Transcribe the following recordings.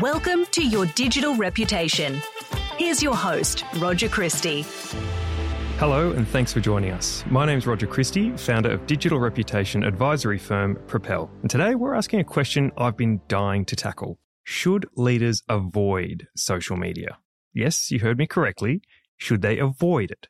Welcome to Your Digital Reputation. Here's your host, Roger Christie. Hello, and thanks for joining us. My name's Roger Christie, founder of digital reputation advisory firm Propel. And today we're asking a question I've been dying to tackle Should leaders avoid social media? Yes, you heard me correctly. Should they avoid it?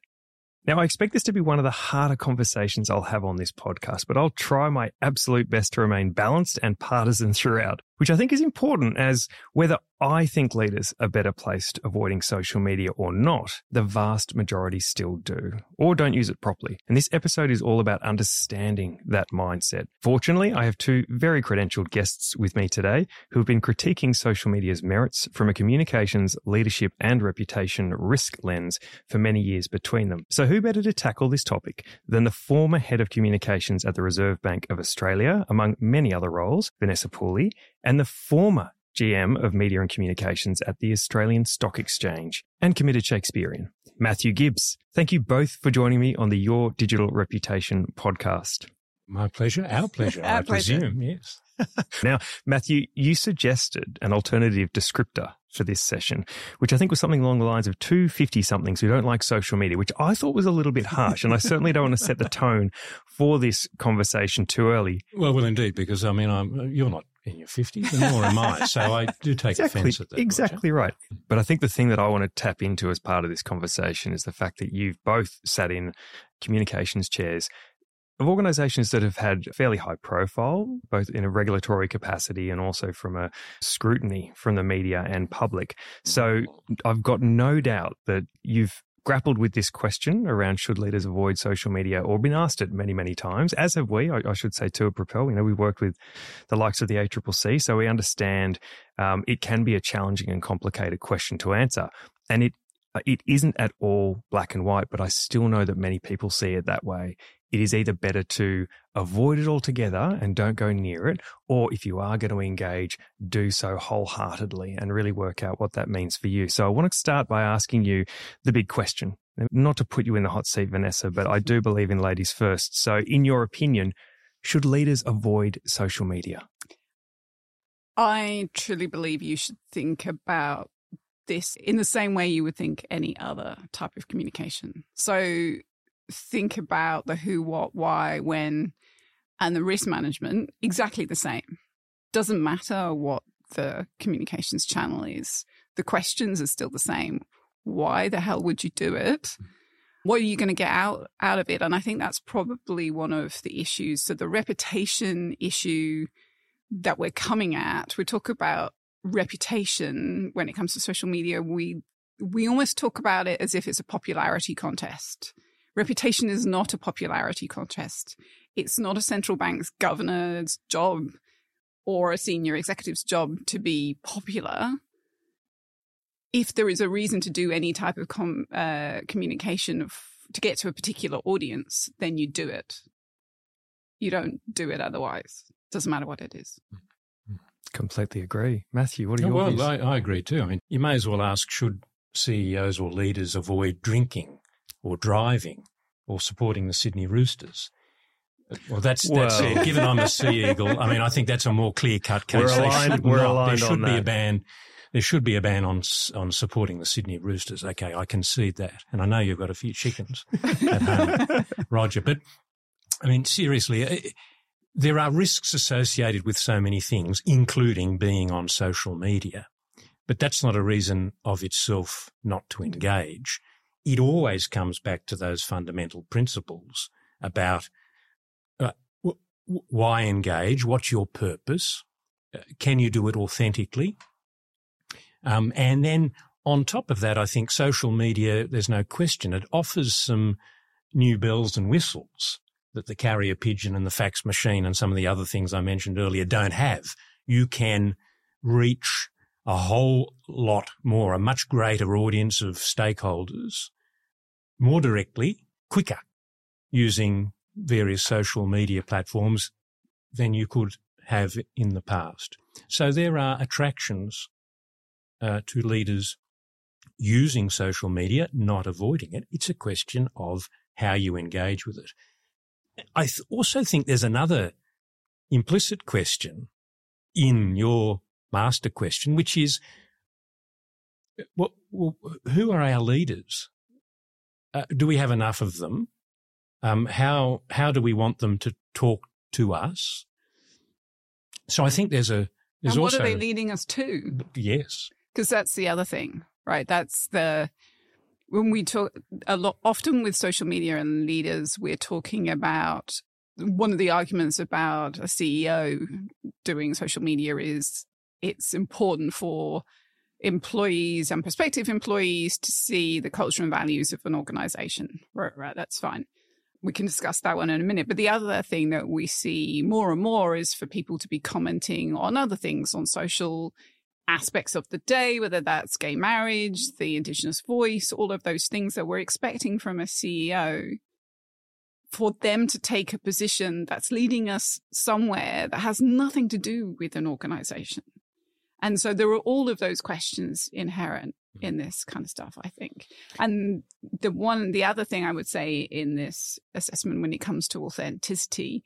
Now, I expect this to be one of the harder conversations I'll have on this podcast, but I'll try my absolute best to remain balanced and partisan throughout, which I think is important as whether I think leaders are better placed avoiding social media or not, the vast majority still do, or don't use it properly. And this episode is all about understanding that mindset. Fortunately, I have two very credentialed guests with me today who have been critiquing social media's merits from a communications, leadership, and reputation risk lens for many years between them. So, who better to tackle this topic than the former head of communications at the Reserve Bank of Australia, among many other roles, Vanessa Puli, and the former GM of Media and Communications at the Australian Stock Exchange, and committed Shakespearean, Matthew Gibbs. Thank you both for joining me on the Your Digital Reputation podcast. My pleasure. Our pleasure, Our I pleasure. presume, yes. now, Matthew, you suggested an alternative descriptor for this session, which I think was something along the lines of 250 somethings who don't like social media, which I thought was a little bit harsh. and I certainly don't want to set the tone for this conversation too early. Well, well, indeed, because I mean, I'm, you're not in your 50s, and nor am I. So I do take exactly, offence at that. Exactly Roger. right. But I think the thing that I want to tap into as part of this conversation is the fact that you've both sat in communications chairs of organizations that have had fairly high profile, both in a regulatory capacity and also from a scrutiny from the media and public. So mm. I've got no doubt that you've grappled with this question around should leaders avoid social media or been asked it many, many times, as have we, I, I should say, too, at Propel. You know, we've worked with the likes of the ACCC, so we understand um, it can be a challenging and complicated question to answer. And it it isn't at all black and white, but I still know that many people see it that way it is either better to avoid it altogether and don't go near it, or if you are going to engage, do so wholeheartedly and really work out what that means for you. So I want to start by asking you the big question. Not to put you in the hot seat, Vanessa, but I do believe in ladies first. So, in your opinion, should leaders avoid social media? I truly believe you should think about this in the same way you would think any other type of communication. So, think about the who, what, why, when, and the risk management exactly the same. Doesn't matter what the communications channel is, the questions are still the same. Why the hell would you do it? What are you going to get out, out of it? And I think that's probably one of the issues. So the reputation issue that we're coming at, we talk about reputation when it comes to social media. We, we almost talk about it as if it's a popularity contest. Reputation is not a popularity contest. It's not a central bank's governor's job or a senior executive's job to be popular. If there is a reason to do any type of com- uh, communication of, to get to a particular audience, then you do it. You don't do it otherwise. Doesn't matter what it is. Completely agree. Matthew, what are your well, views? I, I agree too. I mean, you may as well ask should CEOs or leaders avoid drinking or driving or supporting the Sydney Roosters. Well, that's that's well. it. Given I'm a Sea Eagle, I mean, I think that's a more clear cut case. We're aligned. We're not, aligned there should be a ban. There should be a ban on on supporting the Sydney Roosters. Okay, I concede that, and I know you've got a few chickens at home, Roger. But I mean, seriously, eh, there are risks associated with so many things, including being on social media. But that's not a reason of itself not to engage it always comes back to those fundamental principles about uh, w- why engage, what's your purpose, uh, can you do it authentically, um, and then on top of that, I think social media, there's no question, it offers some new bells and whistles that the carrier pigeon and the fax machine and some of the other things I mentioned earlier don't have. You can reach a whole lot more, a much greater audience of stakeholders more directly, quicker using various social media platforms than you could have in the past. So there are attractions uh, to leaders using social media, not avoiding it. It's a question of how you engage with it. I th- also think there's another implicit question in your master question, which is, what, who are our leaders? Uh, do we have enough of them? Um, how how do we want them to talk to us? So I think there's a there's and what also, are they leading us to? Yes, because that's the other thing, right? That's the when we talk a lot often with social media and leaders, we're talking about one of the arguments about a CEO doing social media is it's important for employees and prospective employees to see the culture and values of an organization. Right, right, that's fine. We can discuss that one in a minute. But the other thing that we see more and more is for people to be commenting on other things on social aspects of the day, whether that's gay marriage, the Indigenous voice, all of those things that we're expecting from a CEO for them to take a position that's leading us somewhere that has nothing to do with an organization. And so there are all of those questions inherent mm-hmm. in this kind of stuff, I think. And the one, the other thing I would say in this assessment when it comes to authenticity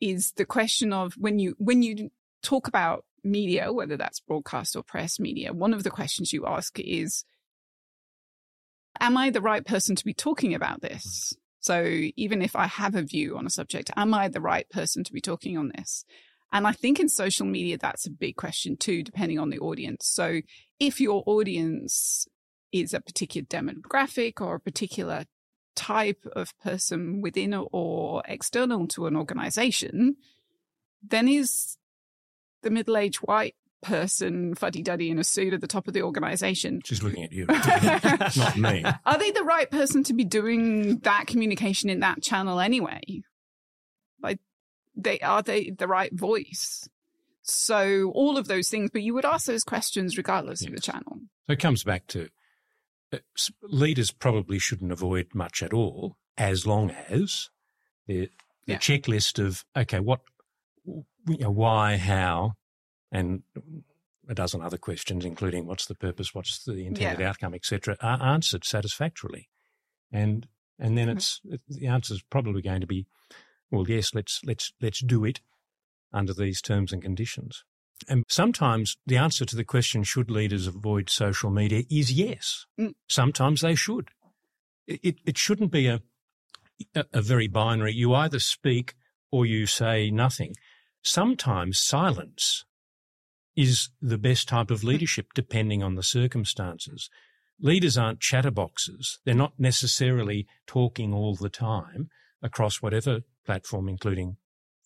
is the question of when you, when you talk about media, whether that's broadcast or press media, one of the questions you ask is, am I the right person to be talking about this? Mm-hmm. So even if I have a view on a subject, am I the right person to be talking on this? And I think in social media, that's a big question too, depending on the audience. So if your audience is a particular demographic or a particular type of person within or external to an organization, then is the middle aged white person fuddy duddy in a suit at the top of the organization. She's looking at you, not me. Are they the right person to be doing that communication in that channel anyway? They are they the right voice? So all of those things, but you would ask those questions regardless yes. of the channel. So it comes back to uh, leaders probably shouldn't avoid much at all, as long as the, the yeah. checklist of okay, what, you know, why, how, and a dozen other questions, including what's the purpose, what's the intended yeah. outcome, etc., are answered satisfactorily, and and then mm-hmm. it's the answer is probably going to be, well, yes, let's let's let's do it under these terms and conditions. And sometimes the answer to the question, should leaders avoid social media, is yes. Mm. Sometimes they should. It, it shouldn't be a, a, a very binary, you either speak or you say nothing. Sometimes silence is the best type of leadership depending on the circumstances. Leaders aren't chatterboxes. They're not necessarily talking all the time across whatever platform, including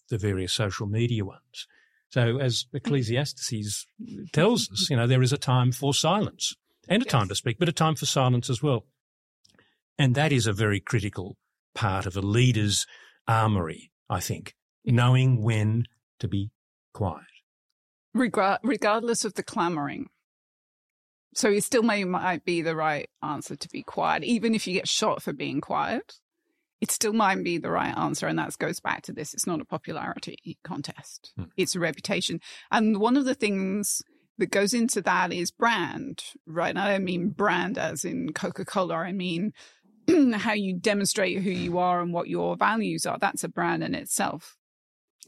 the various social media ones. So as mm. Ecclesiastes tells us, you know, there is a time for silence and a time to speak, but a time for silence as well. And that is a very critical part of a leader's armory, I think, knowing when to be quiet regardless of the clamoring. So it still may might be the right answer to be quiet, even if you get shot for being quiet. It still might be the right answer, and that goes back to this: it's not a popularity contest; hmm. it's a reputation. And one of the things that goes into that is brand, right? I don't mean brand as in Coca Cola. I mean how you demonstrate who you are and what your values are. That's a brand in itself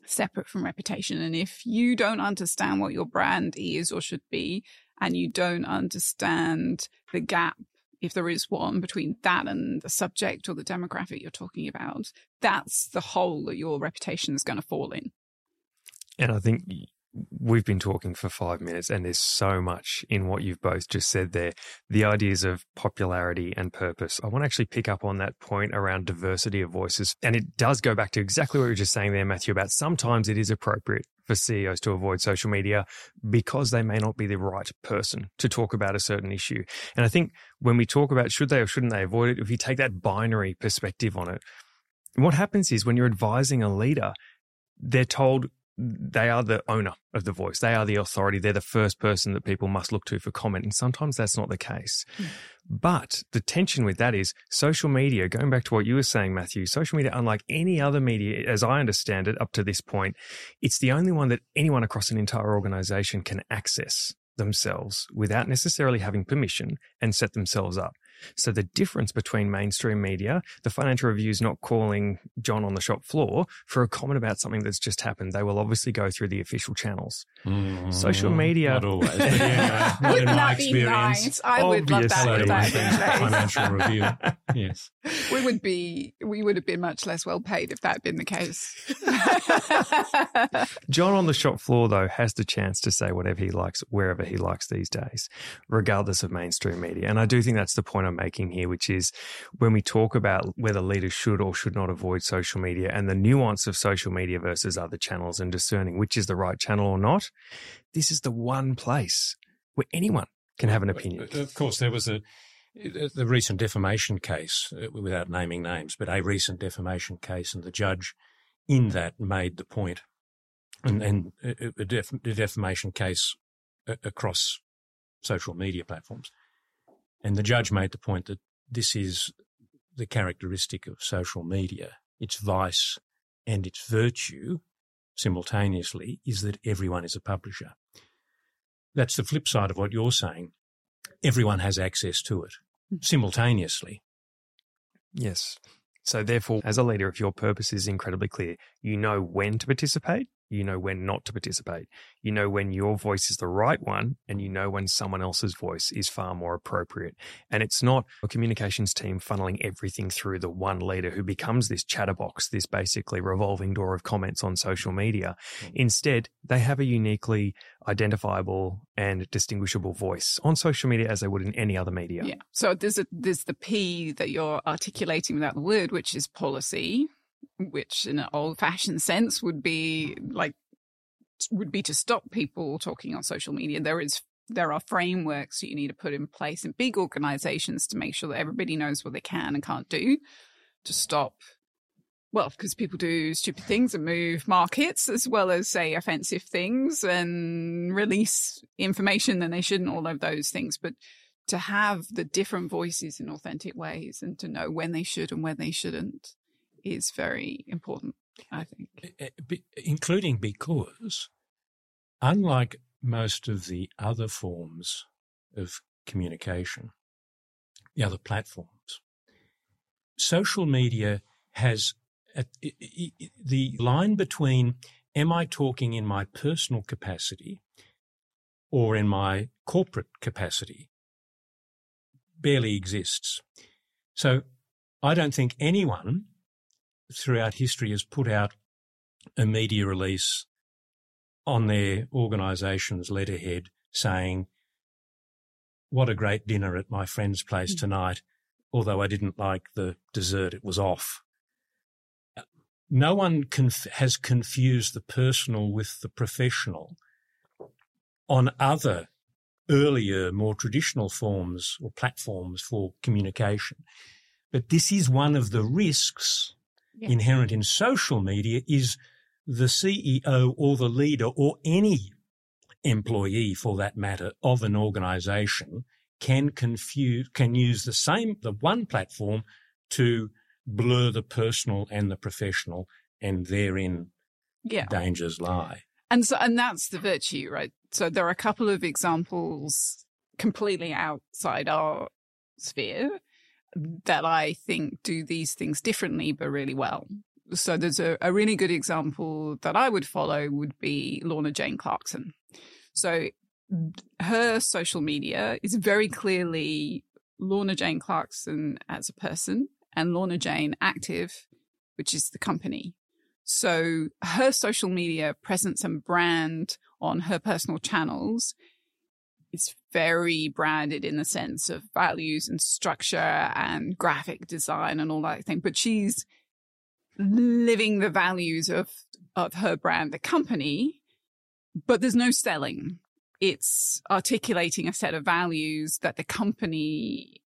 separate from reputation. And if you don't understand what your brand is or should be, and you don't understand the gap, if there is one, between that and the subject or the demographic you're talking about, that's the hole that your reputation is going to fall in. And I think we've been talking for five minutes and there's so much in what you've both just said there. The ideas of popularity and purpose. I want to actually pick up on that point around diversity of voices. And it does go back to exactly what you were just saying there, Matthew, about sometimes it is appropriate for CEOs to avoid social media because they may not be the right person to talk about a certain issue. And I think when we talk about should they or shouldn't they avoid it, if you take that binary perspective on it, what happens is when you're advising a leader, they're told they are the owner of the voice. They are the authority. They're the first person that people must look to for comment. And sometimes that's not the case. Mm. But the tension with that is social media, going back to what you were saying, Matthew, social media, unlike any other media, as I understand it up to this point, it's the only one that anyone across an entire organization can access themselves without necessarily having permission and set themselves up. So the difference between mainstream media, the financial review is not calling John on the shop floor for a comment about something that's just happened. They will obviously go through the official channels. Mm, Social media- Not always. But yeah, in Wouldn't my that be experience, nice? I would love that. Hello if to my that friends at had been the Financial Review. Yes. We would be, we would have been much less well paid if that had been the case. John on the shop floor, though, has the chance to say whatever he likes, wherever he likes these days, regardless of mainstream media. And I do think that's the point I'm making here, which is when we talk about whether leaders should or should not avoid social media and the nuance of social media versus other channels and discerning which is the right channel or not, this is the one place where anyone can have an opinion. Of course, there was a the recent defamation case, uh, without naming names, but a recent defamation case, and the judge in that made the point, and, and a, a def, a defamation case uh, across social media platforms, and the judge made the point that this is the characteristic of social media. Its vice and its virtue simultaneously is that everyone is a publisher. That's the flip side of what you're saying everyone has access to it hmm. simultaneously. Yes. So, therefore, as a leader, if your purpose is incredibly clear, you know when to participate, you know when not to participate, you know when your voice is the right one, and you know when someone else's voice is far more appropriate. And it's not a communications team funneling everything through the one leader who becomes this chatterbox, this basically revolving door of comments on social media. Hmm. Instead, they have a uniquely identifiable and distinguishable voice on social media as they would in any other media. Yeah. So there's a there's the P that you're articulating without the word, which is policy, which in an old fashioned sense would be like would be to stop people talking on social media. There is there are frameworks that you need to put in place in big organizations to make sure that everybody knows what they can and can't do to stop well, because people do stupid things and move markets as well as say offensive things and release information that they shouldn't, all of those things. But to have the different voices in authentic ways and to know when they should and when they shouldn't is very important, I think. Eh, including because, unlike most of the other forms of communication, the other platforms, social media has a, the line between am I talking in my personal capacity or in my corporate capacity barely exists. So I don't think anyone throughout history has put out a media release on their organisation's letterhead saying, What a great dinner at my friend's place hmm. tonight, although I didn't like the dessert, it was off. No one conf- has confused the personal with the professional on other earlier, more traditional forms or platforms for communication. But this is one of the risks Yeah. inherent in social media is the CEO or the leader or any employee for that matter of an organization can confuse, can use the same, the one platform to blur the personal and the professional and therein Yeah. dangers lie. And so, and that's the virtue, right? So there are a couple of examples completely outside our sphere that I think do these things differently, but really well. So there's a, a really good example that I would follow would be Lorna Jane Clarkson. So her social media is very clearly Lorna Jane Clarkson as a person and Lorna Jane Active, which is the company. So her social media presence and brand on her personal channels is very branded in the sense of values and structure and graphic design and all that thing. But she's living the values of of her brand, the company, but there's no selling. It's articulating a set of values that the company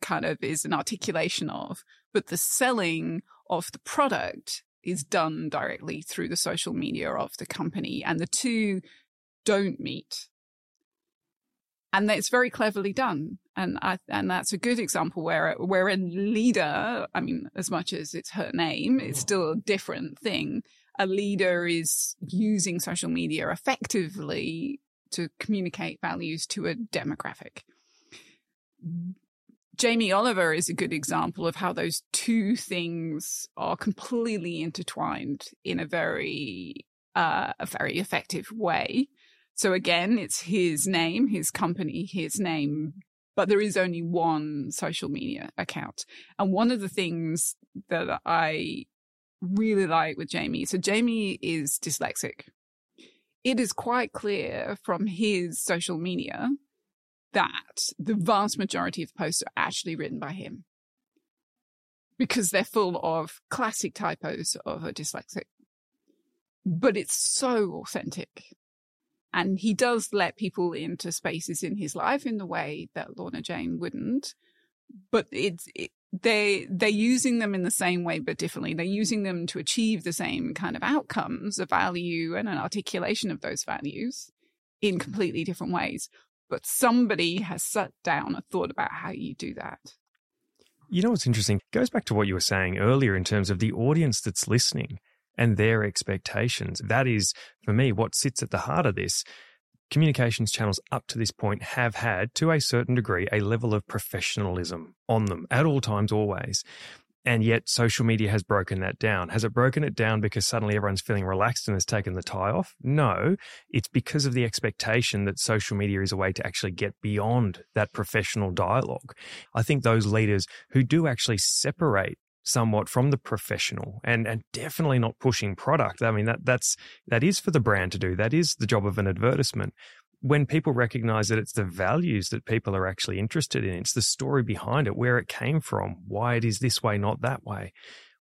kind of is an articulation of, but the selling of the product is done directly through the social media of the company and the two don't meet. And it's very cleverly done. And I, and that's a good example where, where a leader, I mean, as much as it's her name, it's still a different thing. A leader is using social media effectively to communicate values to a demographic. Jamie Oliver is a good example of how those two things are completely intertwined in a very, uh, a very effective way. So again, it's his name, his company, his name, but there is only one social media account. And one of the things that I really like with Jamie, so Jamie is dyslexic. It is quite clear from his social media that the vast majority of posts are actually written by him because they're full of classic typos of a dyslexic. But it's so authentic. And he does let people into spaces in his life in the way that Lorna Jane wouldn't. But it's, it, they, they're using them in the same way, but differently. They're using them to achieve the same kind of outcomes, a value and an articulation of those values in completely different ways but somebody has sat down and thought about how you do that. You know what's interesting? It goes back to what you were saying earlier in terms of the audience that's listening and their expectations. That is, for me, what sits at the heart of this. Communications channels up to this point have had, to a certain degree, a level of professionalism on them at all times, always. And yet, social media has broken that down. Has it broken it down because suddenly everyone's feeling relaxed and has taken the tie off? No, it's because of the expectation that social media is a way to actually get beyond that professional dialogue. I think those leaders who do actually separate somewhat from the professional and and definitely not pushing product. I mean that that's that is for the brand to do. That is the job of an advertisement. When people recognize that it's the values that people are actually interested in, it's the story behind it, where it came from, why it is this way, not that way.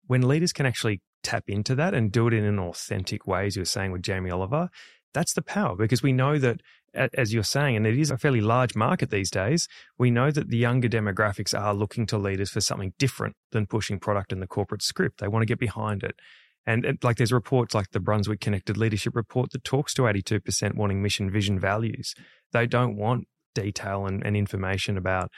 When leaders can actually tap into that and do it in an authentic way, as you were saying with Jamie Oliver, that's the power because we know that, as you're saying, and it is a fairly large market these days, we know that the younger demographics are looking to leaders for something different than pushing product in the corporate script. They want to get behind it. And, and like there's reports like the Brunswick Connected Leadership Report that talks to 82% wanting mission, vision, values. They don't want detail and, and, information about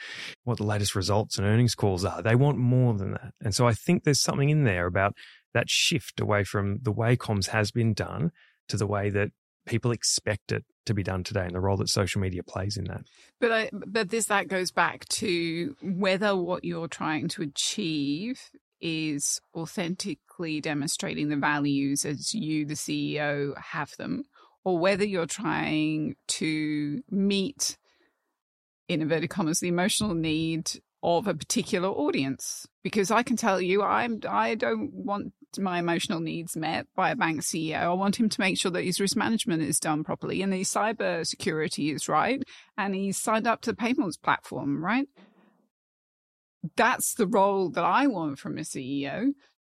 what the latest results and earnings calls are. They want more than that. And so I think there's something in there about that shift away from the way comms has been done to the way that people expect it to be done today and the role that social media plays in that. But I, but this that goes back to whether what you're trying to achieve is authentically demonstrating the values as you, the CEO, have them, or whether you're trying to meet, in inverted commas, the emotional need of a particular audience. Because I can tell you, I'm I don't want my emotional needs met by a bank CEO. I want him to make sure that his risk management is done properly and his cyber security is right, and he's signed up to the payments platform, right? that's the role that I want from a CEO.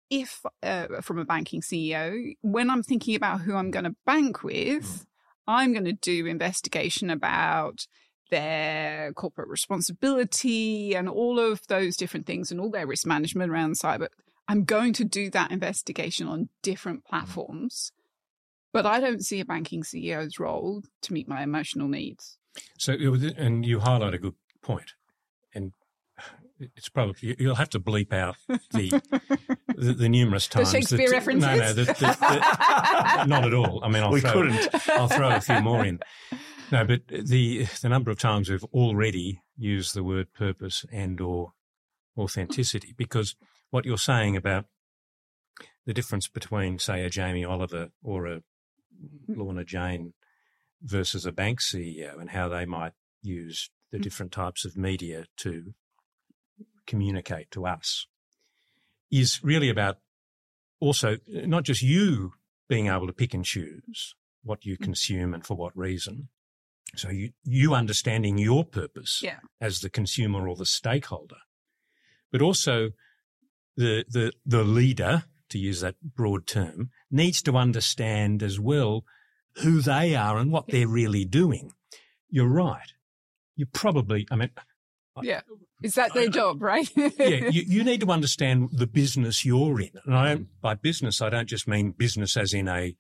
If uh, from a banking CEO, when I'm thinking about who I'm going to bank with, mm. I'm going to do investigation about their corporate responsibility and all of those different things and all their risk management around cyber. I'm going to do that investigation on different platforms, but I don't see a banking CEO's role to meet my emotional needs. So, and you highlight a good point, and it's probably you'll have to bleep out the the, the, numerous times. The Shakespeare that, references? No, no, the, the, not at all. I mean, I'll we throw, couldn't. I'll throw a few more in. No, but the the number of times we've already used the word purpose and or authenticity, because what you're saying about the difference between, say, a Jamie Oliver or a Lorna Jane versus a bank CEO and how they might use the different types of media to communicate to us is really about also not just you being able to pick and choose what you mm. consume and for what reason. So you, you understanding your purpose yeah. as the consumer or the stakeholder, but also the, the, the leader, to use that broad term, needs to understand as well who they are and what they're really doing. You're right. You probably, I mean, yeah. Is that their job, right? yeah. You, you need to understand the business you're in. And I don't, by business, I don't just mean business as in a,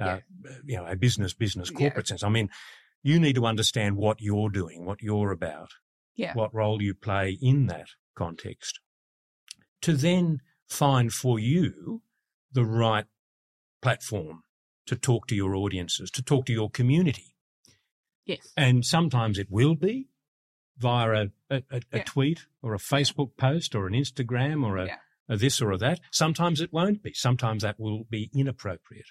uh, yeah. you know, a business, business corporate yeah. sense. I mean, you need to understand what you're doing, what you're about, yeah. what role you play in that context to then find for you the right platform to talk to your audiences, to talk to your community. Yes. And sometimes it will be, via a, a, a Yeah. tweet or a Facebook post or an Instagram or a, Yeah. a this or a that. Sometimes it won't be. Sometimes that will be inappropriate.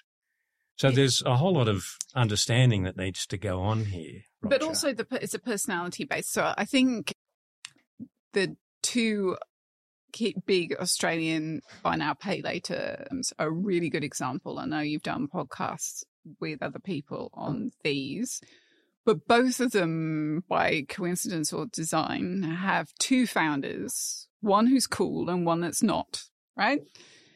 So there's a whole lot of understanding that needs to go on here. But also, the it's a personality based. So I think the two big Australian buy now pay later um, are a really good example. I know you've done podcasts with other people on these, but both of them, by coincidence or design, have two founders. One who's cool and one that's not. Right.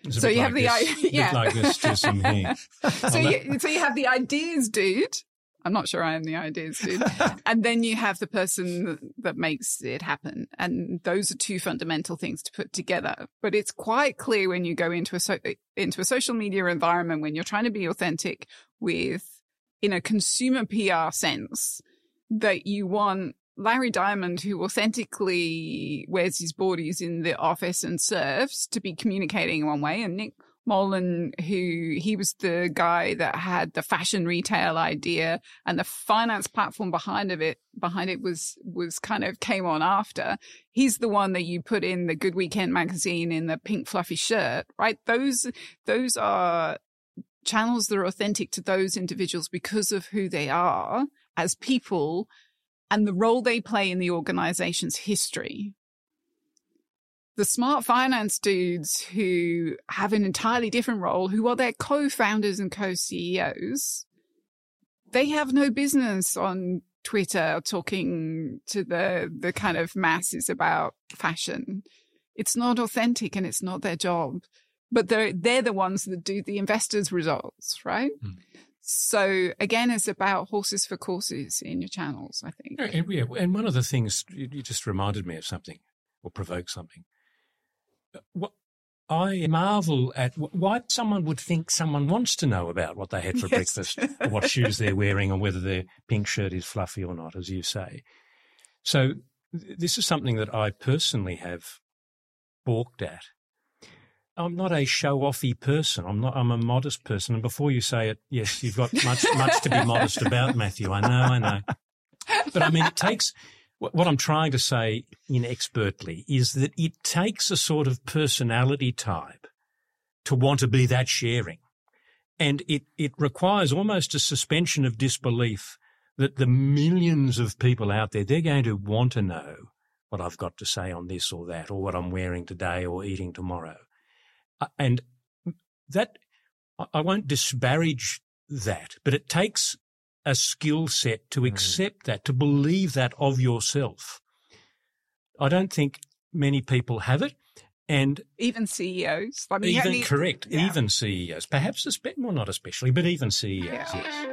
It's so you like have the this, bit yeah. like this Trism here. so you so you have the ideas dude. I'm not sure I am the ideas dude. and then you have the person that, makes it happen. And those are two fundamental things to put together. But it's quite clear when you go into a so, into a social media environment when you're trying to be authentic with in a consumer PR sense that you want Larry Diamond, who authentically wears his boardies in the office and serves, to be communicating in one way, and Nick Molnar, who he was the guy that had the fashion retail idea and the finance platform behind of it behind it was was kind of came on after. He's the one that you put in the Good Weekend magazine in the pink fluffy shirt, right? Those those are channels that are authentic to those individuals because of who they are as people and the role they play in the organization's history. The smart finance dudes who have an entirely different role, who are their co-founders and co-CEOs, they have no business on Twitter talking to the, the kind of masses about fashion. It's not authentic and it's not their job, but they're, they're the ones that do the investors results, right? Mm. So again, it's about horses for courses in your channels, I think. Yeah, and, one of the things you just reminded me of something, or provoked something. What I marvel at why someone would think someone wants to know about what they had for Yes. breakfast, or what shoes they're wearing, or whether their pink shirt is fluffy or not, as you say. So th- this is something that I personally have balked at. I'm not a show-offy person. I'm not. I'm a modest person. And before you say it, yes, you've got much, much to be modest about, Matthew. I know, I know. But I mean, it takes. What I'm trying to say inexpertly is that it takes a sort of personality type to want to be that sharing, and it it requires almost a suspension of disbelief that the millions of people out there they're going to want to know what I've got to say on this or that, or what I'm wearing today or eating tomorrow. Uh, And that, I won't disparage that, but it takes a skill set to hmm. accept that, to believe that of yourself. I don't think many people have it. And Even CEOs. I mean, even only- correct, yeah. even CEOs, perhaps, espe- well, not especially, but even CEOs, Yeah. yes.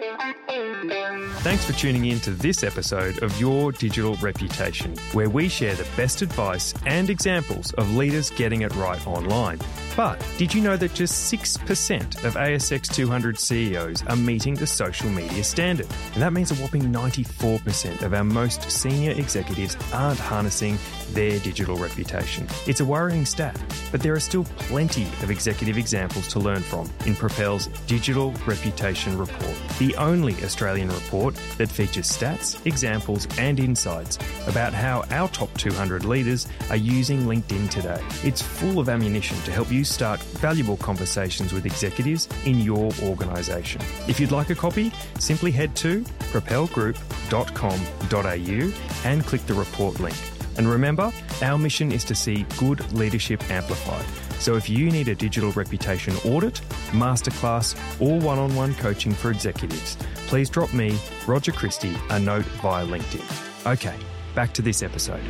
Thanks for tuning in to this episode of Your Digital Reputation, where we share the best advice and examples of leaders getting it right online. But did you know that just 6% of ASX 200 CEOs are meeting the social media standard? And that means a whopping 94% of our most senior executives aren't harnessing their digital reputation. It's a worrying stat, but there are still plenty of executive examples to learn from in Propel's Digital Reputation Report, the only Australian report that features stats, examples, and insights about how our top 200 leaders are using LinkedIn today. It's full of ammunition to help you start valuable conversations with executives in your organisation. If you'd like a copy, simply head to propelgroup.com.au and click the report link. And remember, our mission is to see good leadership amplified. So if you need a digital reputation audit, masterclass, or one on one coaching for executives, please drop me, Roger Christie, a note via LinkedIn. Okay, back to this episode.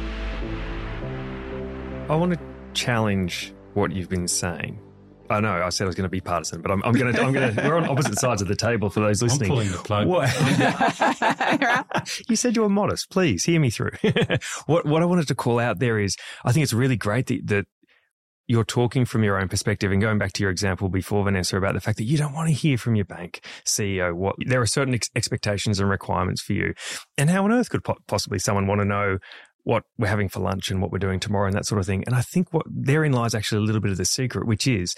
I want to challenge what you've been saying. I know I said I was going to be partisan, but I'm, I'm going to. I'm going to. We're on opposite sides of the table for those listening. I'm listening. pulling the plug. What? you said you were modest. Please hear me through. what what I wanted to call out there is I think it's really great that, that you're talking from your own perspective and going back to your example before Vanessa about the fact that you don't want to hear from your bank CEO what there are certain ex- expectations and requirements for you. And how on earth could po- possibly someone want to know what we're having for lunch and what we're doing tomorrow and that sort of thing. And I think what therein lies actually a little bit of the secret, which is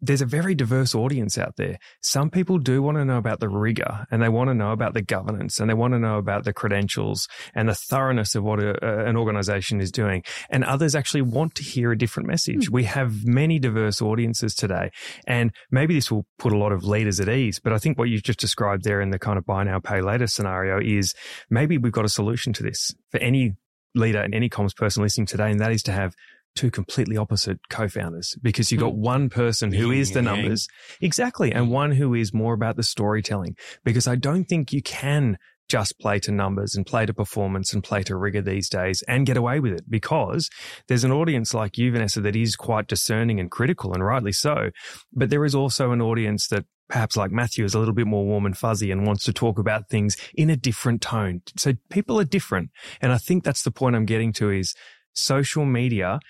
there's a very diverse audience out there. Some people do want to know about the rigor and they want to know about the governance and they want to know about the credentials and the thoroughness of what a, an organization is doing. And others actually want to hear a different message. Mm. We have many diverse audiences today. And maybe this will put a lot of leaders at ease. But I think what you've just described there in the kind of buy now, pay later scenario is maybe we've got a solution to this for any leader and any comms person listening today. And that is to have two completely opposite co-founders because you've got hmm. one person who is the numbers. Exactly. And one who is more about the storytelling because I don't think you can just play to numbers and play to performance and play to rigor these days and get away with it because there's an audience like you, Vanessa, that is quite discerning and critical and rightly so. But there is also an audience that perhaps like Matthew is a little bit more warm and fuzzy and wants to talk about things in a different tone. So people are different. And I think that's the point I'm getting to is social media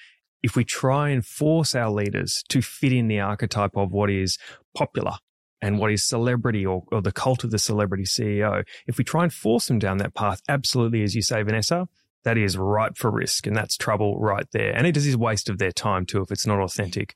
if we try and force our leaders to fit in the archetype of what is popular and what is celebrity or, or, the cult of the celebrity CEO, if we try and force them down that path, absolutely, as you say, Vanessa, that is ripe for risk and that's trouble right there. And it is a waste of their time too if it's not authentic.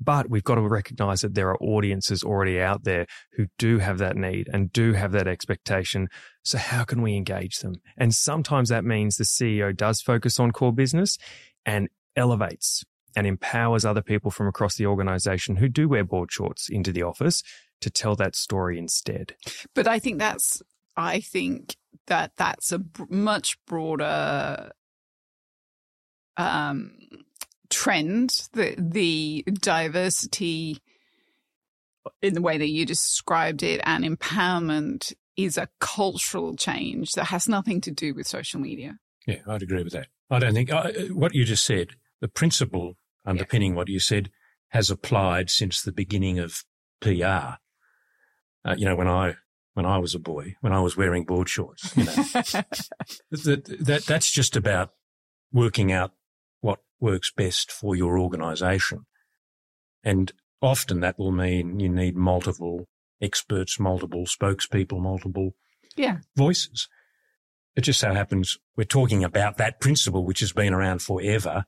But we've got to recognize that there are audiences already out there who do have that need and do have that expectation. So how can we engage them? And sometimes that means the CEO does focus on core business and elevates and empowers other people from across the organization who do wear board shorts into the office to tell that story instead. But I think that's, I think that that's a much broader um, trend. The the diversity in the way that you described it and empowerment is a cultural change that has nothing to do with social media. Yeah, I'd agree with that. I don't think uh, what you just said, the principle underpinning yeah. what you said, has applied since the beginning of PR. Uh, you know, when I when I was a boy, when I was wearing board shorts, you know, that, that that's just about working out works best for your organisation, and often that will mean you need multiple experts, multiple spokespeople, multiple yeah. voices. It just so happens we're talking about that principle, which has been around forever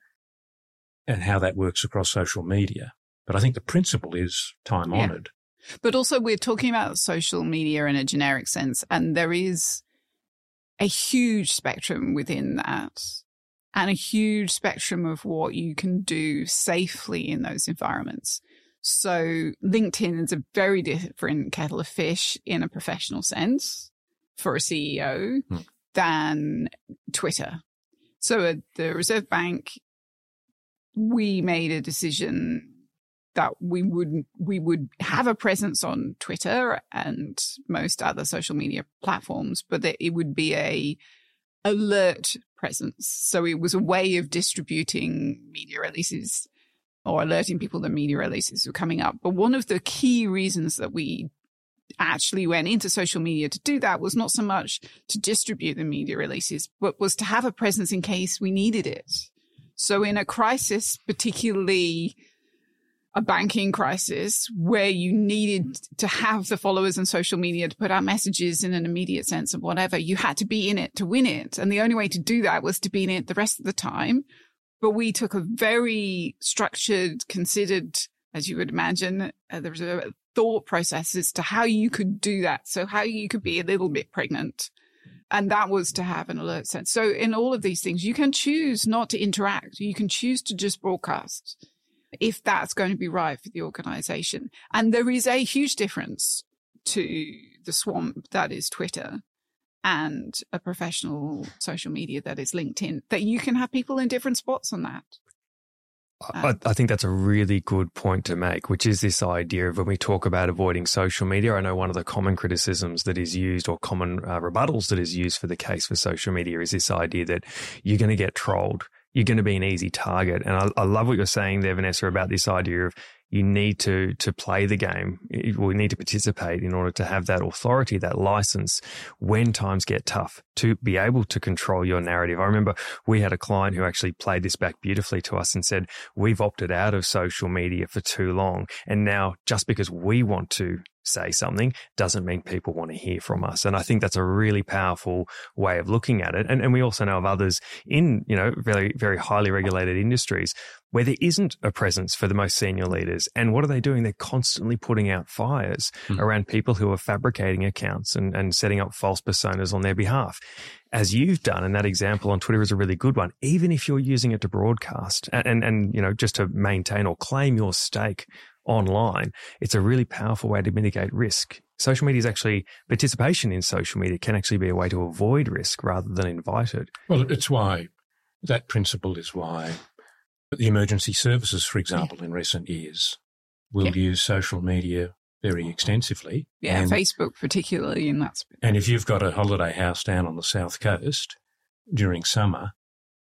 and how that works across social media. But I think the principle is time honored. Yeah. But also we're talking about social media in a generic sense, and there is a huge spectrum within that and a huge spectrum of what you can do safely in those environments. So LinkedIn is a very different kettle of fish in a professional sense for a CEO. Hmm than Twitter. So at the Reserve Bank, we made a decision that we would we would have a presence on Twitter and most other social media platforms, but that it would be a alert presence. So it was a way of distributing media releases or alerting people that media releases were coming up. But one of the key reasons that we actually went into social media to do that was not so much to distribute the media releases, but was to have a presence in case we needed it. So in a crisis, particularly a banking crisis where you needed to have the followers on social media to put out messages in an immediate sense of whatever, you had to be in it to win it. And the only way to do that was to be in it the rest of the time. But we took a very structured, considered, as you would imagine, uh, there was a thought process as to how you could do that. So how you could be a little bit pregnant. And that was to have an alert sense. So in all of these things, you can choose not to interact. You can choose to just broadcast if that's going to be right for the organization. And there is a huge difference to the swamp that is Twitter and a professional social media that is LinkedIn, that you can have people in different spots on that. I, I, think that's a really good point to make, which is this idea of when we talk about avoiding social media. I know one of the common criticisms that is used or common uh, rebuttals that is used for the case for social media is this idea that you're going to get trolled. You're going to be an easy target. And I, I love what you're saying there, Vanessa, about this idea of you need to to play the game. We need to participate in order to have that authority, that license when times get tough to be able to control your narrative. I remember we had a client who actually played this back beautifully to us and said, "We've opted out of social media for too long, and now just because we want to say something doesn't mean people want to hear from us. And I think that's a really powerful way of looking at it. And, and we also know of others in, you know, very, very highly regulated industries where there isn't a presence for the most senior leaders. And what are they doing? They're constantly putting out fires mm. around people who are fabricating accounts and, and setting up false personas on their behalf. As you've done, and that example on Twitter is a really good one, even if you're using it to broadcast and, and, and you know, just to maintain or claim your stake online, it's a really powerful way to mitigate risk. Social media is actually participation in social media can actually be a way to avoid risk rather than invite it. Well, it's why that principle is why the emergency services, for example, yeah. in recent years will yeah. use social media very extensively. Yeah, and, Facebook particularly in that. And if you've got a holiday house down on the south coast during summer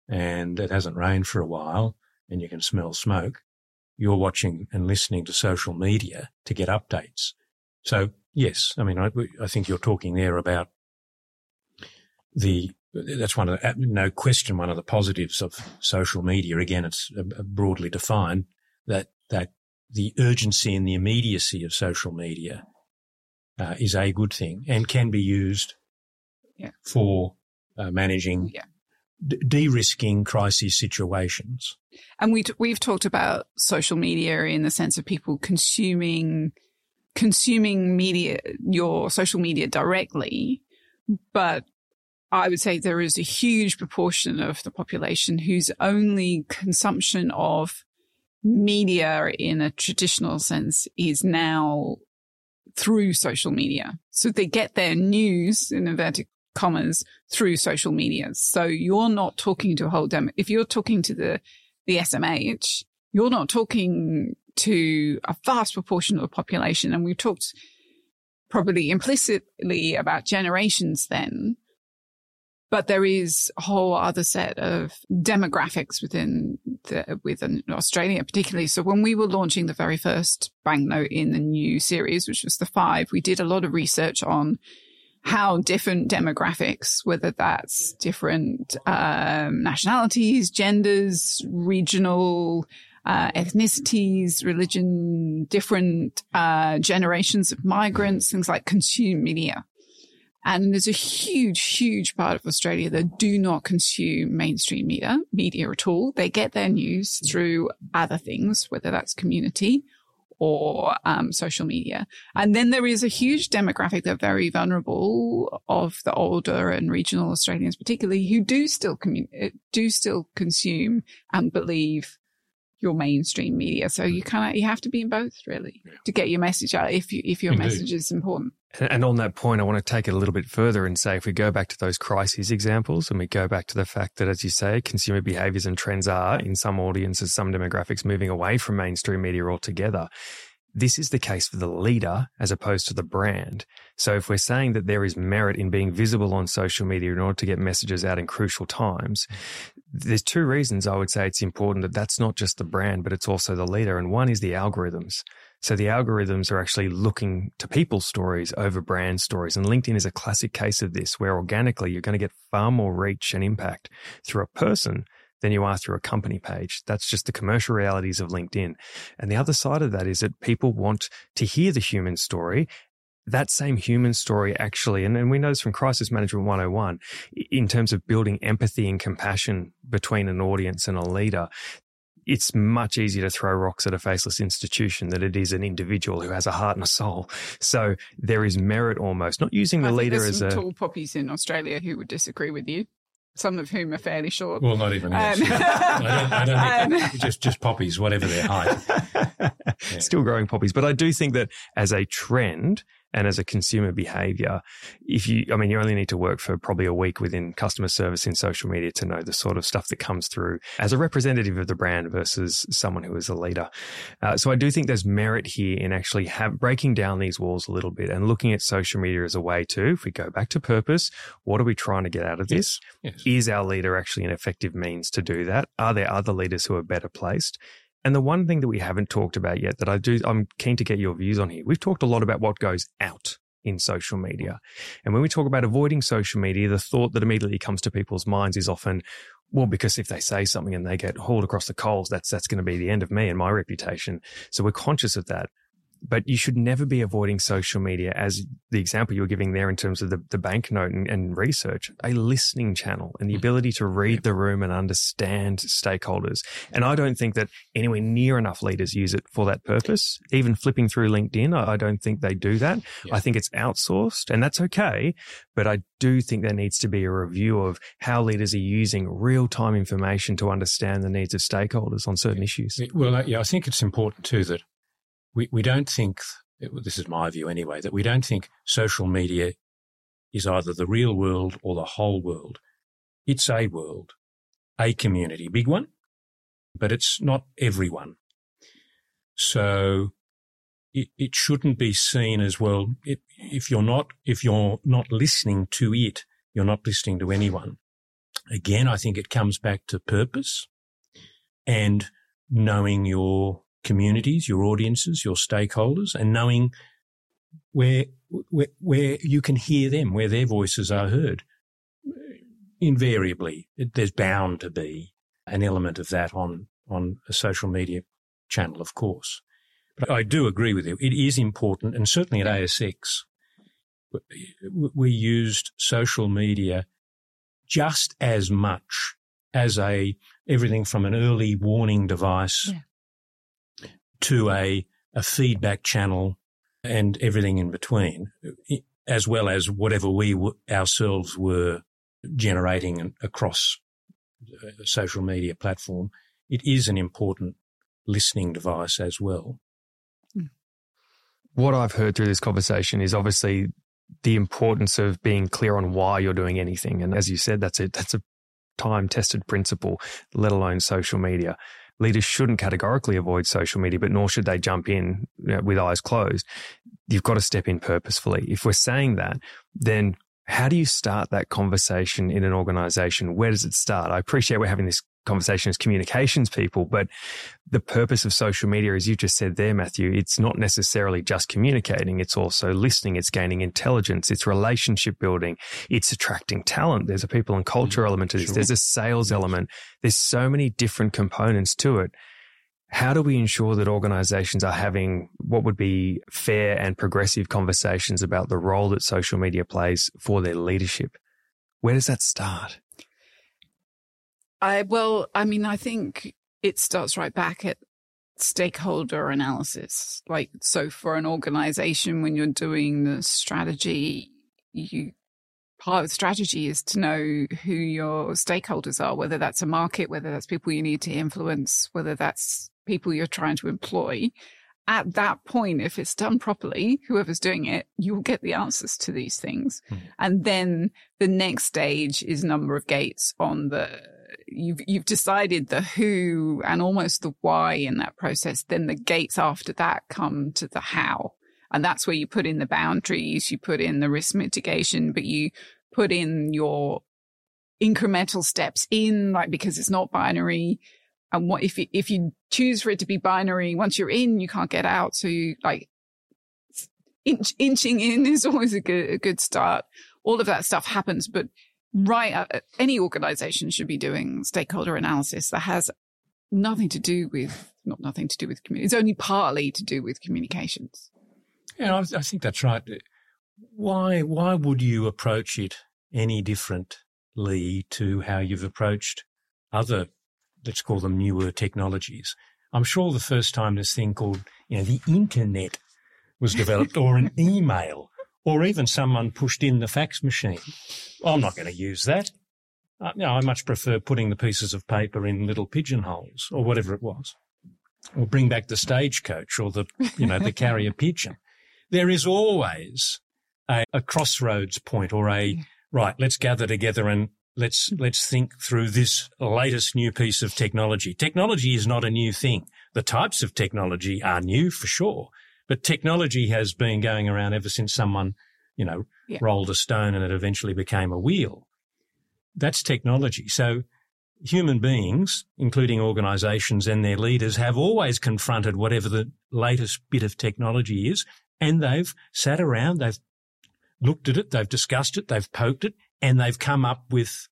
and it hasn't rained for a while and you can smell smoke, you're watching and listening to social media to get updates. So yes, I mean, I, I think you're talking there about the, that's one of the, no question, one of the positives of social media. Again, it's uh, uh, broadly defined that, that the urgency and the immediacy of social media uh, is a good thing and can be used yeah. for uh, managing yeah de-risking crisis situations. And we t- we've talked about social media in the sense of people consuming consuming media, your social media directly, but I would say there is a huge proportion of the population whose only consumption of media in a traditional sense is now through social media. So they get their news in inverted commas through social media. So you're not talking to a whole demo. If you're talking to the, the SMH, you're not talking to a vast proportion of the population. And we've talked probably implicitly about generations then, but there is a whole other set of demographics within the, within Australia, particularly. So when we were launching the very first banknote in the new series, which was the five, we did a lot of research on how different demographics, whether that's different um, nationalities, genders, regional uh, ethnicities, religion, different uh, generations of migrants, things like consume media. And there's a huge, huge part of Australia that do not consume mainstream media, media at all. They get their news through other things, whether that's community or um, social media. And then there is a huge demographic that are very vulnerable of the older and regional Australians, particularly who do still commun- do still consume and believe your mainstream media. So you mm-hmm. kind of you have to be in both really yeah. to get your message out if you if your Indeed. message is important. And on that point, I want to take it a little bit further and say if we go back to those crises examples and we go back to the fact that, as you say, consumer behaviors and trends are in some audiences, some demographics moving away from mainstream media altogether. This is the case for the leader as opposed to the brand. So if we're saying that there is merit in being visible on social media in order to get messages out in crucial times, there's two reasons I would say it's important that that's not just the brand, but it's also the leader. And one is the algorithms. So the algorithms are actually looking to people's stories over brand stories. And LinkedIn is a classic case of this, where organically you're going to get far more reach and impact through a person than you are through a company page. That's just the commercial realities of LinkedIn. And the other side of that is that people want to hear the human story that same human story actually, and, and we know this from Crisis Management 101, in terms of building empathy and compassion between an audience and a leader, it's much easier to throw rocks at a faceless institution than it is an individual who has a heart and a soul. So there is merit almost, not using the leader as a tall poppies in Australia who would disagree with you some of whom are fairly short. Well, not even yes. Um, I don't, I don't um, just just poppies, whatever their height. Yeah. Still growing poppies, but I do think that as a trend, and as a consumer behavior, if you, I mean, you only need to work for probably a week within customer service in social media to know the sort of stuff that comes through as a representative of the brand versus someone who is a leader. Uh, so I do think there's merit here in actually have, breaking down these walls a little bit and looking at social media as a way to, if we go back to purpose, what are we trying to get out of this? Yes. Yes. Is our leader actually an effective means to do that? Are there other leaders who are better placed? And the one thing that we haven't talked about yet that I do, I'm keen to get your views on here. We've talked a lot about what goes out in social media. And when we talk about avoiding social media, the thought that immediately comes to people's minds is often, well, because if they say something and they get hauled across the coals, that's, that's going to be the end of me and my reputation. So we're conscious of that. But you should never be avoiding social media as the example you were giving there in terms of the, the banknote and, and research, a listening channel and the mm. ability to read the room and understand stakeholders. And I don't think that anywhere near enough leaders use it for that purpose. Even flipping through LinkedIn, I, I don't think they do that. Yeah. I think it's outsourced and that's okay. But I do think there needs to be a review of how leaders are using real time information to understand the needs of stakeholders on certain issues. Well, yeah, I think it's important too that we, we don't think, this is my view anyway, that we don't think social media is either the real world or the whole world. It's a world, a community, big one, but it's not everyone. So it, it shouldn't be seen as well. It, if you're not, if you're not listening to it, you're not listening to anyone. Again, I think it comes back to purpose and knowing your communities, your audiences, your stakeholders, and knowing where, where, where you can hear them, where their voices are heard. Invariably, there's bound to be an element of that on, on a social media channel, of course. But I do agree with you. It is important, and certainly at ASX, we used social media just as much as a everything from an early warning device yeah to a, a feedback channel and everything in between, as well as whatever we w- ourselves were generating across a social media platform. It is an important listening device as well. Hmm. What I've heard through this conversation is obviously the importance of being clear on why you're doing anything. And as you said, that's a, that's a time tested principle, let alone social media leaders shouldn't categorically avoid social media, but nor should they jump in you know, with eyes closed. You've got to step in purposefully. If we're saying that, then how do you start that conversation in an organization? Where does it start? I appreciate we're having this conversation as communications people, but the purpose of social media, as you just said there, Matthew, it's not necessarily just communicating. It's also listening. It's gaining intelligence. It's relationship building. It's attracting talent. There's a people and culture mm, element to this. Sure. There's a sales yes. element. There's so many different components to it. How do we ensure that organizations are having what would be fair and progressive conversations about the role that social media plays for their leadership? Where does that start? I well, I mean, I think it starts right back at stakeholder analysis. Like, so for an organization, when you're doing the strategy, you part of the strategy is to know who your stakeholders are, whether that's a market, whether that's people you need to influence, whether that's people you're trying to employ. At that point, if it's done properly, whoever's doing it, you'll get the answers to these things. Mm. And then the next stage is number of gates on the you've you've decided the who and almost the why in that process, then the gates after that come to the how. And that's where you put in the boundaries, you put in the risk mitigation, but you put in your incremental steps in, like because it's not binary. And what if you, if you choose for it to be binary, once you're in, you can't get out. So you like inch, inching in is always a good, a good start. All of that stuff happens, but right, uh, uh, any organization should be doing stakeholder analysis that has nothing to do with, not nothing to do with community. It's only partly to do with communications. Yeah, I, I think that's right. Why, why would you approach it any differently to how you've approached other, let's call them newer technologies? I'm sure the first time this thing called, you know, the internet was developed or an email or even someone pushed in the fax machine. I'm not going to use that. Uh, no, I much prefer putting the pieces of paper in little pigeonholes or whatever it was, or bring back the stagecoach or the, you know, the carrier pigeon. There is always a, a crossroads point or a, right, let's gather together and let's, let's think through this latest new piece of technology. Technology is not a new thing. The types of technology are new for sure, but technology has been going around ever since someone, you know, yeah. rolled a stone and it eventually became a wheel. That's technology. So human beings, including organizations and their leaders, have always confronted whatever the latest bit of technology is. And they've sat around, they've looked at it, they've discussed it, they've poked it, and they've come up with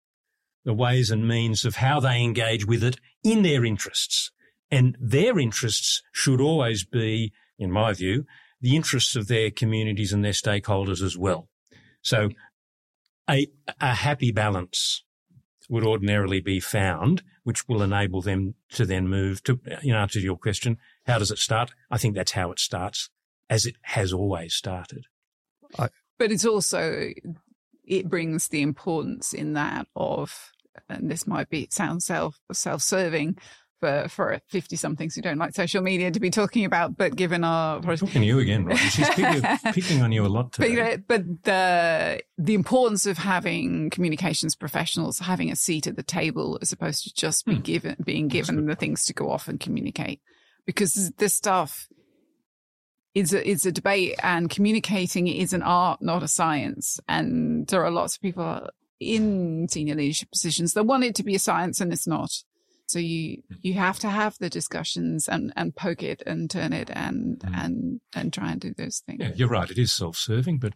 the ways and means of how they engage with it in their interests. And their interests should always be in my view, the interests of their communities and their stakeholders as well. So a, a happy balance would ordinarily be found, which will enable them to then move to, in answer to your question, how does it start? I think that's how it starts, as it has always started. I, but it's also, it brings the importance in that of, and this might be, sound self, self-serving, for for fifty somethings who don't like social media to be talking about. But given our I'm talking to you again, Roger. She's picking, picking, on you a lot today. But, but the the importance of having communications professionals having a seat at the table as opposed to just be hmm. given being given the things to go off and communicate, because this stuff is a, is a debate and communicating is an art, not a science. And there are lots of people in senior leadership positions that want it to be a science and it's not. So you mm. you have to have the discussions and and poke it and turn it and mm. and and try and do those things. Yeah, you're right. It is self-serving, but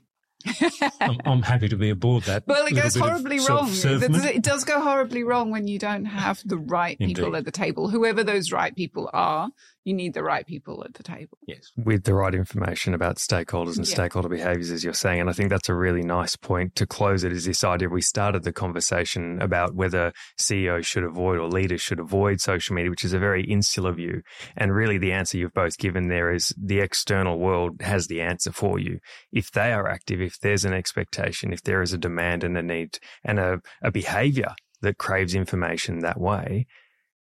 I'm, I'm, happy to be aboard that. Well, it goes horribly wrong. It does go horribly wrong when you don't have the right people Indeed. at the table, whoever those right people are you need the right people at the table. Yes. With the right information about stakeholders and yeah. stakeholder behaviors, as you're saying. And I think that's a really nice point to close it is this idea we started the conversation about whether CEOs should avoid or leaders should avoid social media, which is a very insular view. And really the answer you've both given there is the external world has the answer for you. If they are active, if there's an expectation, if there is a demand and a need and a, a behavior that craves information that way,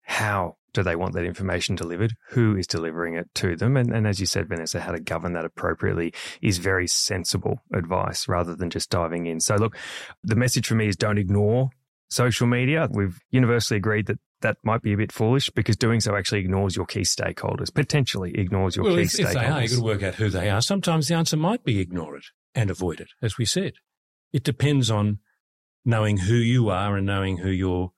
how do they want that information delivered? Who is delivering it to them? And, and as you said, Vanessa, how to govern that appropriately is very sensible advice rather than just diving in. So look, the message for me is don't ignore social media. We've universally agreed that that might be a bit foolish because doing so actually ignores your key stakeholders, potentially ignores your well, key if, stakeholders. If they are, you've got to work out who they are. Sometimes the answer might be ignore it and avoid it, as we said. It depends on knowing who you are and knowing who your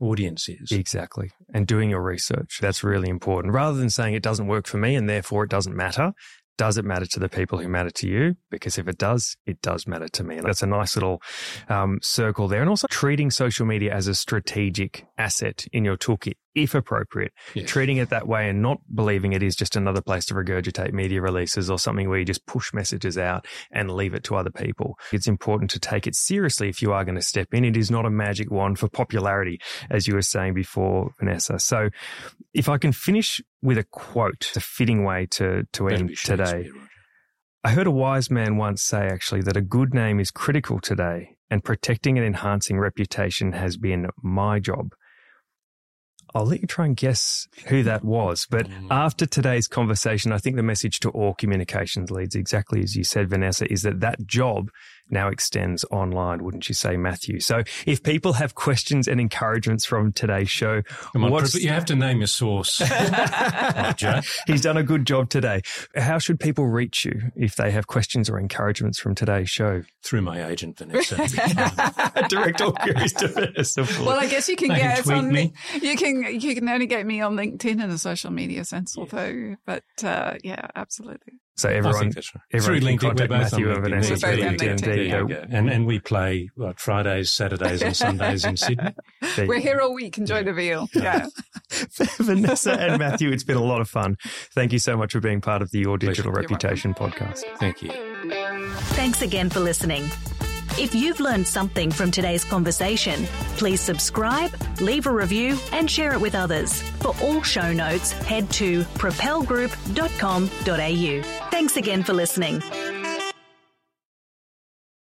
audience is. Exactly. And doing your research. That's really important. Rather than saying it doesn't work for me and therefore it doesn't matter, does it matter to the people who matter to you? Because if it does, it does matter to me. And that's a nice little um, circle there. And also treating social media as a strategic asset in your toolkit, if appropriate. Yes. Treating it that way and not believing it is just another place to regurgitate media releases or something where you just push messages out and leave it to other people. It's important to take it seriously if you are going to step in. It is not a magic wand for popularity, as you were saying before, Vanessa. So if I can finish with a quote, a fitting way to, to end today. I heard a wise man once say actually that a good name is critical today and protecting and enhancing reputation has been my job. I'll let you try and guess who that was. But mm. after today's conversation, I think the message to all communications leads, exactly as you said, Vanessa, is that that job now extends online, wouldn't you say, Matthew? So if people have questions and encouragements from today's show, Come on, you have to name your source. He's done a good job today. How should people reach you if they have questions or encouragements from today's show? Through my agent, Vanessa. Direct all queries to Vanessa. Well, I guess you can they get can on me. You can you can only get me on LinkedIn and the social media sense, although, but uh, yeah, absolutely. So everyone, right. everyone through LinkedIn, we're both Matthew on LinkedIn. through LinkedIn. There you go. And, and we play what, Fridays, Saturdays and Sundays in Sydney. We're here all week. Enjoy yeah. the veal. Yeah. Vanessa and Matthew, it's been a lot of fun. Thank you so much for being part of the Your Digital Pleasure. Reputation podcast. Thank you. Thanks again for listening. If you've learned something from today's conversation, please subscribe, leave a review, and share it with others. For all show notes, head to propelgroup.com.au. Thanks again for listening.